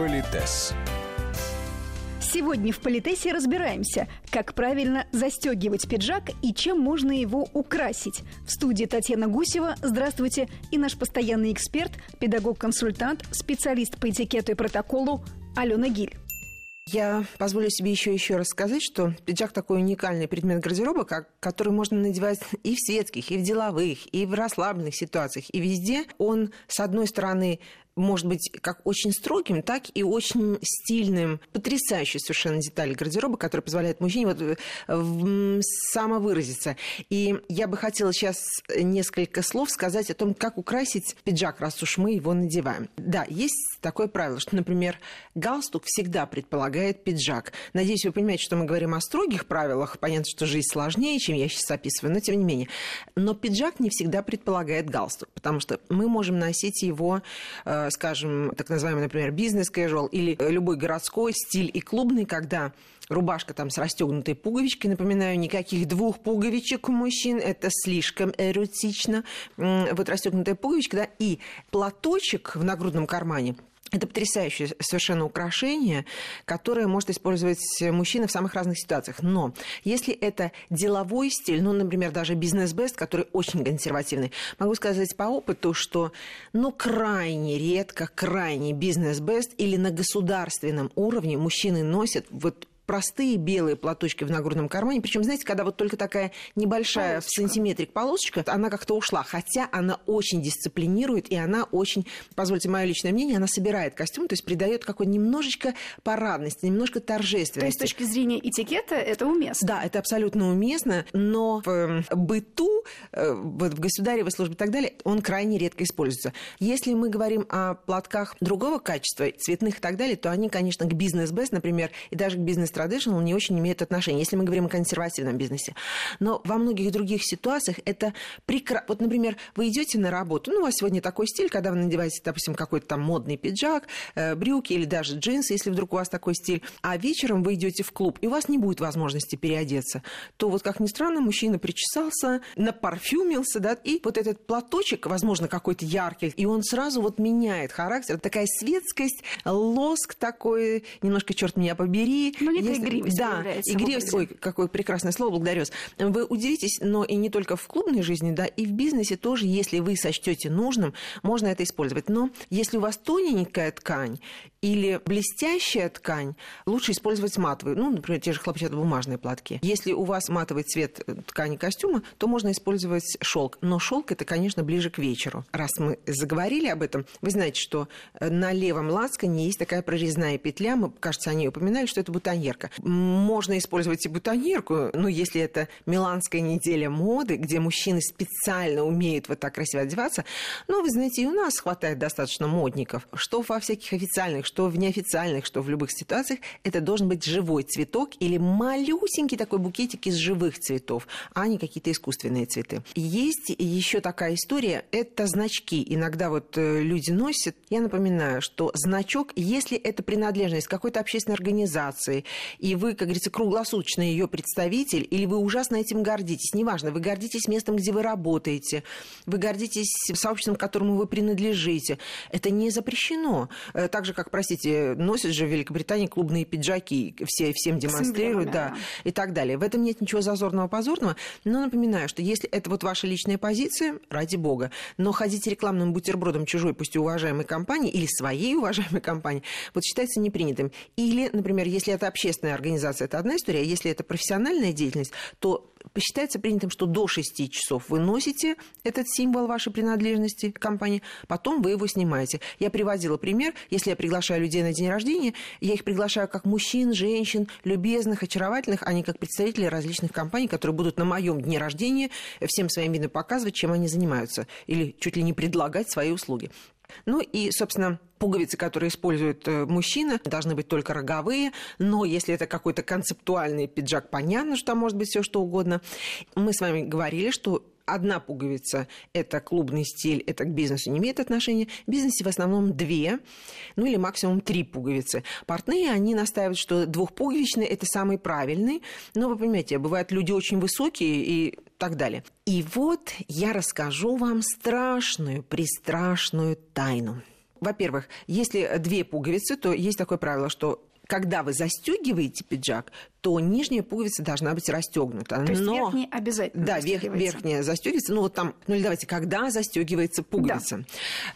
Политес. Сегодня в Политесе разбираемся, как правильно застегивать пиджак и чем можно его украсить. В студии Татьяна Гусева. Здравствуйте. И наш постоянный эксперт, педагог-консультант, специалист по этикету и протоколу Алена Гиль. Я позволю себе еще еще раз сказать, что пиджак такой уникальный предмет гардероба, как, который можно надевать и в светских, и в деловых, и в расслабленных ситуациях, и везде. Он, с одной стороны, может быть как очень строгим, так и очень стильным. Потрясающая совершенно деталь гардероба, которая позволяет мужчине вот э, самовыразиться. И я бы хотела сейчас несколько слов сказать о том, как украсить пиджак, раз уж мы его надеваем. Да, есть такое правило, что, например, галстук всегда предполагает пиджак. Надеюсь, вы понимаете, что мы говорим о строгих правилах. Понятно, что жизнь сложнее, чем я сейчас описываю, но тем не менее. Но пиджак не всегда предполагает галстук, потому что мы можем носить его э, скажем, так называемый, например, бизнес-кэжуал или любой городской стиль и клубный, когда рубашка там с расстегнутой пуговичкой, напоминаю, никаких двух пуговичек у мужчин, это слишком эротично. Вот расстегнутая пуговичка, да, и платочек в нагрудном кармане – это потрясающее совершенно украшение, которое может использовать мужчина в самых разных ситуациях. Но если это деловой стиль, ну, например, даже бизнес-бест, который очень консервативный, могу сказать по опыту, что ну, крайне редко, крайне бизнес-бест или на государственном уровне мужчины носят вот простые белые платочки в нагрудном кармане. Причем, знаете, когда вот только такая небольшая полосочка. в сантиметрик полосочка, она как-то ушла. Хотя она очень дисциплинирует, и она очень, позвольте мое личное мнение, она собирает костюм, то есть придает какой немножечко парадности, немножко торжественности. То есть с точки зрения этикета это уместно? Да, это абсолютно уместно, но в эм, быту, э, вот в государевой службе и так далее, он крайне редко используется. Если мы говорим о платках другого качества, цветных и так далее, то они, конечно, к бизнес-бест, например, и даже к бизнес traditional не очень имеют отношения, если мы говорим о консервативном бизнесе. Но во многих других ситуациях это прекрасно. Вот, например, вы идете на работу, ну, у вас сегодня такой стиль, когда вы надеваете, допустим, какой-то там модный пиджак, э, брюки или даже джинсы, если вдруг у вас такой стиль, а вечером вы идете в клуб, и у вас не будет возможности переодеться, то вот, как ни странно, мужчина причесался, напарфюмился, да, и вот этот платочек, возможно, какой-то яркий, и он сразу вот меняет характер, такая светскость, лоск такой, немножко, черт меня побери. Ну, не если... игривость Да, игривость. Ой, какое прекрасное слово, благодарю вас. Вы удивитесь, но и не только в клубной жизни, да, и в бизнесе тоже, если вы сочтете нужным, можно это использовать. Но если у вас тоненькая ткань или блестящая ткань, лучше использовать матовые, ну, например, те же хлопчатобумажные платки. Если у вас матовый цвет ткани костюма, то можно использовать шелк. Но шелк это, конечно, ближе к вечеру. Раз мы заговорили об этом, вы знаете, что на левом лацкане есть такая прорезная петля, мы, кажется, о ней упоминали, что это бутоньерка. Можно использовать и бутоньерку, но если это миланская неделя моды, где мужчины специально умеют вот так красиво одеваться, ну, вы знаете, и у нас хватает достаточно модников, что во всяких официальных что в неофициальных, что в любых ситуациях, это должен быть живой цветок или малюсенький такой букетик из живых цветов, а не какие-то искусственные цветы. Есть еще такая история, это значки. Иногда вот э, люди носят. Я напоминаю, что значок, если это принадлежность какой-то общественной организации, и вы, как говорится, круглосуточно ее представитель, или вы ужасно этим гордитесь, неважно, вы гордитесь местом, где вы работаете, вы гордитесь сообществом, к которому вы принадлежите, это не запрещено. Э, так же, как, простите, носят же в Великобритании клубные пиджаки, все всем демонстрируют, да, и так далее. В этом нет ничего зазорного, позорного, но напоминаю, что если это вот ваша личная позиция, ради бога, но ходить рекламным бутербродом чужой, пусть и уважаемой компании, или своей уважаемой компании, вот считается непринятым. Или, например, если это общественная организация, это одна история, а если это профессиональная деятельность, то считается принятым, что до 6 часов вы носите этот символ вашей принадлежности к компании, потом вы его снимаете. Я приводила пример, если я приглашаю людей на день рождения, я их приглашаю как мужчин, женщин, любезных, очаровательных, а не как представителей различных компаний, которые будут на моем дне рождения всем своим видом показывать, чем они занимаются, или чуть ли не предлагать свои услуги. Ну и, собственно, пуговицы, которые использует э, мужчина, должны быть только роговые, но если это какой-то концептуальный пиджак, понятно, что там может быть все что угодно. Мы с вами говорили, что одна пуговица – это клубный стиль, это к бизнесу не имеет отношения. В бизнесе в основном две, ну или максимум три пуговицы. Портные, они настаивают, что двухпуговичный – это самый правильный. Но вы понимаете, бывают люди очень высокие и так далее. И вот я расскажу вам страшную, пристрашную тайну. во-первых, если две пуговицы, то есть такое правило, что когда вы застегиваете пиджак, то нижняя пуговица должна быть расстегнута. То есть но... верхняя обязательно Да, верх, верхняя застегивается. Ну вот там, ну или давайте, когда застегивается пуговица.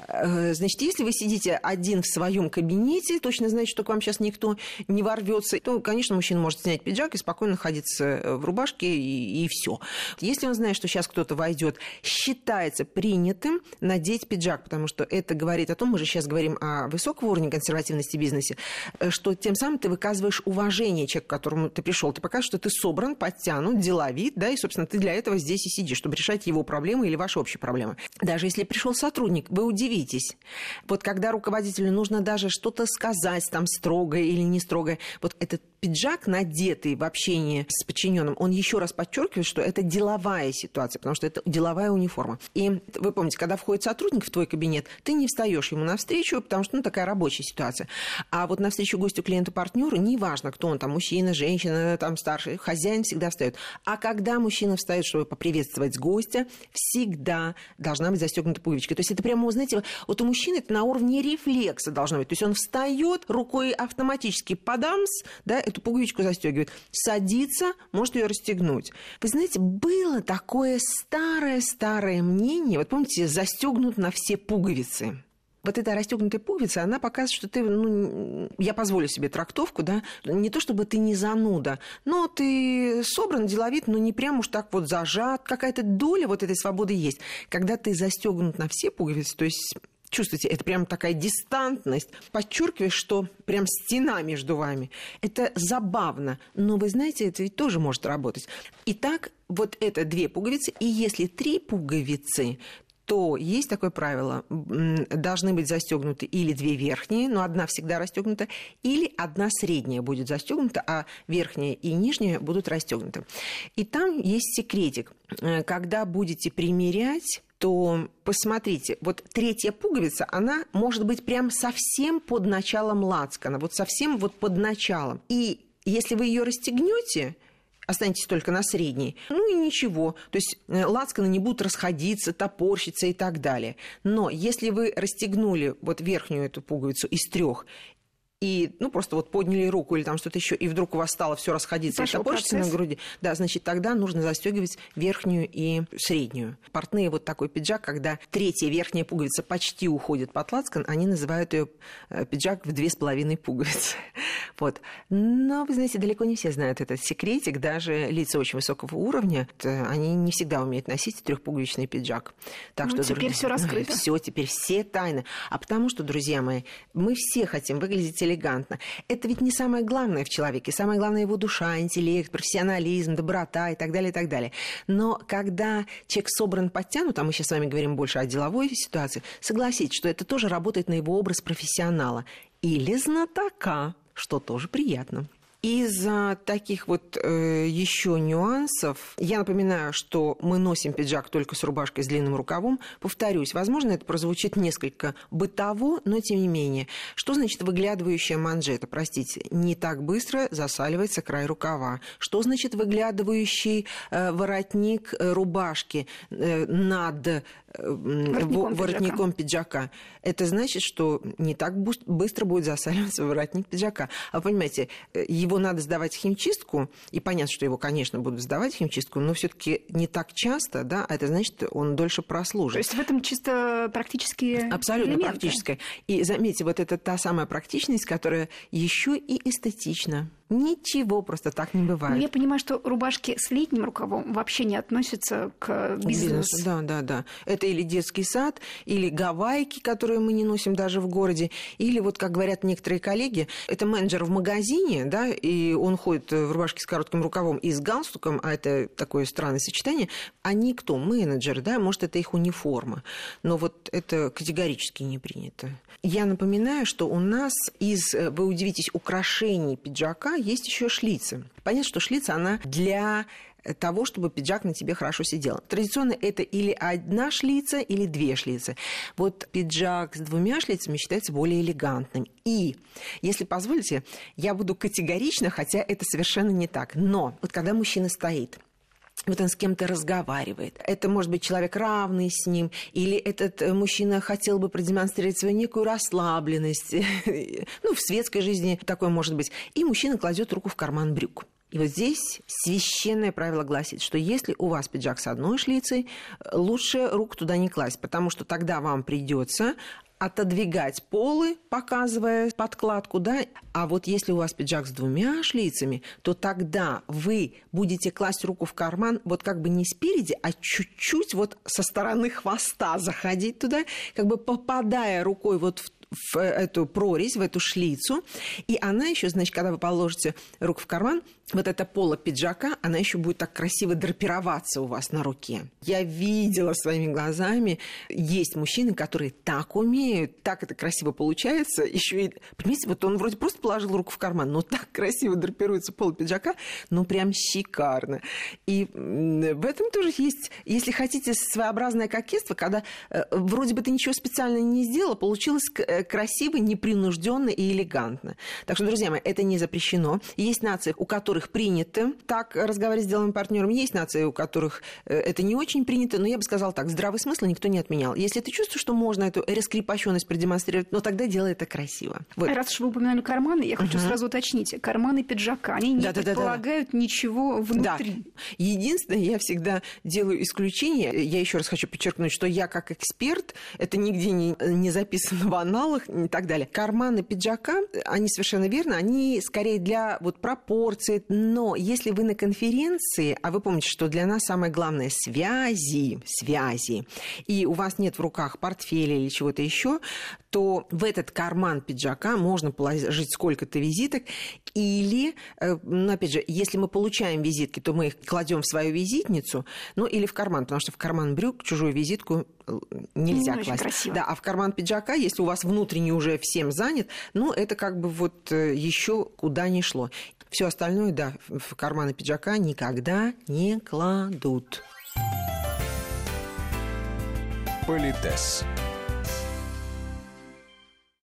Да. Э, значит, если вы сидите один в своем кабинете, точно знаете, что к вам сейчас никто не ворвется, то, конечно, мужчина может снять пиджак и спокойно находиться в рубашке и, и все. Если он знает, что сейчас кто-то войдет, считается принятым надеть пиджак, потому что это говорит о том, мы же сейчас говорим о высокого уровня консервативности бизнесе, э, что тем самым ты выказываешь уважение человеку, которому ты пришел, ты покажешь, что ты собран, подтянут, деловит, да, и, собственно, ты для этого здесь и сидишь, чтобы решать его проблемы или ваши общие проблемы. Даже если пришел сотрудник, вы удивитесь. Вот когда руководителю нужно даже что-то сказать там строгое или не строгое, вот этот пиджак, надетый в общении с подчиненным, он еще раз подчеркивает, что это деловая ситуация, потому что это деловая униформа. И вы помните, когда входит сотрудник в твой кабинет, ты не встаешь ему навстречу, потому что ну, такая рабочая ситуация. А вот навстречу гостю, клиенту, партнеру, неважно, кто он там, мужчина, женщина, там старший, хозяин всегда встает. А когда мужчина встает, чтобы поприветствовать гостя, всегда должна быть застегнута пуговичка. То есть это прямо, знаете, вот у мужчины это на уровне рефлекса должно быть. То есть он встает, рукой автоматически подамс, да, эту пуговичку застегивает, садится, может ее расстегнуть. Вы знаете, было такое старое-старое мнение, вот помните, застегнут на все пуговицы вот эта расстегнутая пуговица, она показывает, что ты, ну, я позволю себе трактовку, да, не то чтобы ты не зануда, но ты собран, деловит, но не прям уж так вот зажат, какая-то доля вот этой свободы есть. Когда ты застегнут на все пуговицы, то есть чувствуете, это прям такая дистантность, подчеркиваешь, что прям стена между вами. Это забавно, но вы знаете, это ведь тоже может работать. Итак, вот это две пуговицы, и если три пуговицы, то есть такое правило, должны быть застегнуты или две верхние, но одна всегда расстегнута, или одна средняя будет застегнута, а верхняя и нижняя будут расстегнуты. И там есть секретик. Э, когда будете примерять, то посмотрите, вот третья пуговица, она может быть прям совсем под началом лацкана, вот совсем вот под началом. И если вы ее расстегнете, останетесь только на средней. Ну и ничего. То есть э, лацканы не будут расходиться, топорщиться и так далее. Но если вы расстегнули вот верхнюю эту пуговицу из трех и, ну, просто вот подняли руку или там что-то еще, и вдруг у вас стало все расходиться и топорщиться на груди, да, значит, тогда нужно застегивать верхнюю и среднюю. Портные вот такой пиджак, когда третья верхняя пуговица почти уходит под лацкан, они называют ее э, пиджак в две с половиной пуговицы. Вот. Но, вы знаете, далеко не все знают этот секретик, даже лица очень высокого уровня, они не всегда умеют носить трехпуговичный пиджак. Так ну, что, теперь все раскрыто. Все, теперь все тайны. А потому что, друзья мои, мы все хотим выглядеть элегантно. Это ведь не самое главное в человеке. Самое главное его душа, интеллект, профессионализм, доброта и так далее, и так далее. Но когда человек собран, подтянут, а мы сейчас с вами говорим больше о деловой ситуации, согласитесь, что это тоже работает на его образ профессионала или знатока, что тоже приятно. Из-за таких вот э, еще нюансов, я напоминаю, что мы носим пиджак только с рубашкой с длинным рукавом. Повторюсь, возможно, это прозвучит несколько бытово, но тем не менее. Что значит выглядывающая манжета? Простите, не так быстро засаливается край рукава. Что значит выглядывающий э, воротник э, рубашки э, над э, воротником, воротником пиджака? Это значит, что не так быстро будет засаливаться воротник пиджака. А понимаете, э, его его надо сдавать в химчистку, и понятно, что его, конечно, будут сдавать в химчистку, но все-таки не так часто, да, а это значит, он дольше прослужит. То есть в этом чисто практические Абсолютно элементы. практическое. И заметьте, вот это та самая практичность, которая еще и эстетична. Ничего просто так не бывает. Но я понимаю, что рубашки с летним рукавом вообще не относятся к бизнесу. бизнесу. Да, да, да. Это или детский сад, или гавайки, которые мы не носим даже в городе, или вот, как говорят некоторые коллеги, это менеджер в магазине, да, и он ходит в рубашке с коротким рукавом и с галстуком, а это такое странное сочетание. Они кто? Менеджер, да, может, это их униформа. Но вот это категорически не принято. Я напоминаю, что у нас из, вы удивитесь, украшений пиджака есть еще шлицы. Понятно, что шлица, она для того, чтобы пиджак на тебе хорошо сидел. Традиционно это или одна шлица, или две шлицы. Вот пиджак с двумя шлицами считается более элегантным. И, если позволите, я буду категорична, хотя это совершенно не так. Но вот когда мужчина стоит, вот он с кем-то разговаривает. Это может быть человек равный с ним, или этот э, мужчина хотел бы продемонстрировать свою некую расслабленность. ну, в светской жизни такое может быть. И мужчина кладет руку в карман брюк. И вот здесь священное правило гласит, что если у вас пиджак с одной шлицей, лучше руку туда не класть, потому что тогда вам придется отодвигать полы, показывая подкладку, да, а вот если у вас пиджак с двумя шлицами, то тогда вы будете класть руку в карман вот как бы не спереди, а чуть-чуть вот со стороны хвоста заходить туда, как бы попадая рукой вот в в эту прорезь, в эту шлицу. И она еще, значит, когда вы положите руку в карман, вот эта пола пиджака, она еще будет так красиво драпироваться у вас на руке. Я видела своими глазами, есть мужчины, которые так умеют, так это красиво получается, еще и, понимаете, вот он вроде просто положил руку в карман, но так красиво драпируется пол пиджака, ну прям шикарно. И в этом тоже есть, если хотите, своеобразное кокетство, когда э, вроде бы ты ничего специально не сделала, получилось э, красиво, непринужденно и элегантно. Так что, друзья мои, это не запрещено. Есть нации, у которых которых принято так разговаривать с деловым партнером, есть нации, у которых э, это не очень принято, но я бы сказала так, здравый смысл никто не отменял. Если ты чувствуешь, что можно эту раскрепощенность продемонстрировать, но тогда делай это красиво. Вот. Раз уж вы упоминали карманы, я хочу uh-huh. сразу уточнить. Карманы пиджака, они не да, предполагают да, да, ничего внутри. Да. Единственное, я всегда делаю исключение. Я еще раз хочу подчеркнуть, что я как эксперт, это нигде не, не записано в аналах и так далее. Карманы пиджака, они совершенно верно, они скорее для вот пропорции, но если вы на конференции, а вы помните, что для нас самое главное связи, связи, и у вас нет в руках портфеля или чего-то еще, то в этот карман пиджака можно положить сколько-то визиток, или, э, ну, опять же, если мы получаем визитки, то мы их кладем в свою визитницу, ну, или в карман, потому что в карман брюк чужую визитку нельзя не класть. Красиво. Да, а в карман пиджака, если у вас внутренний уже всем занят, ну, это как бы вот э, еще куда ни шло. Все остальное, да, в карманы пиджака никогда не кладут. Политес.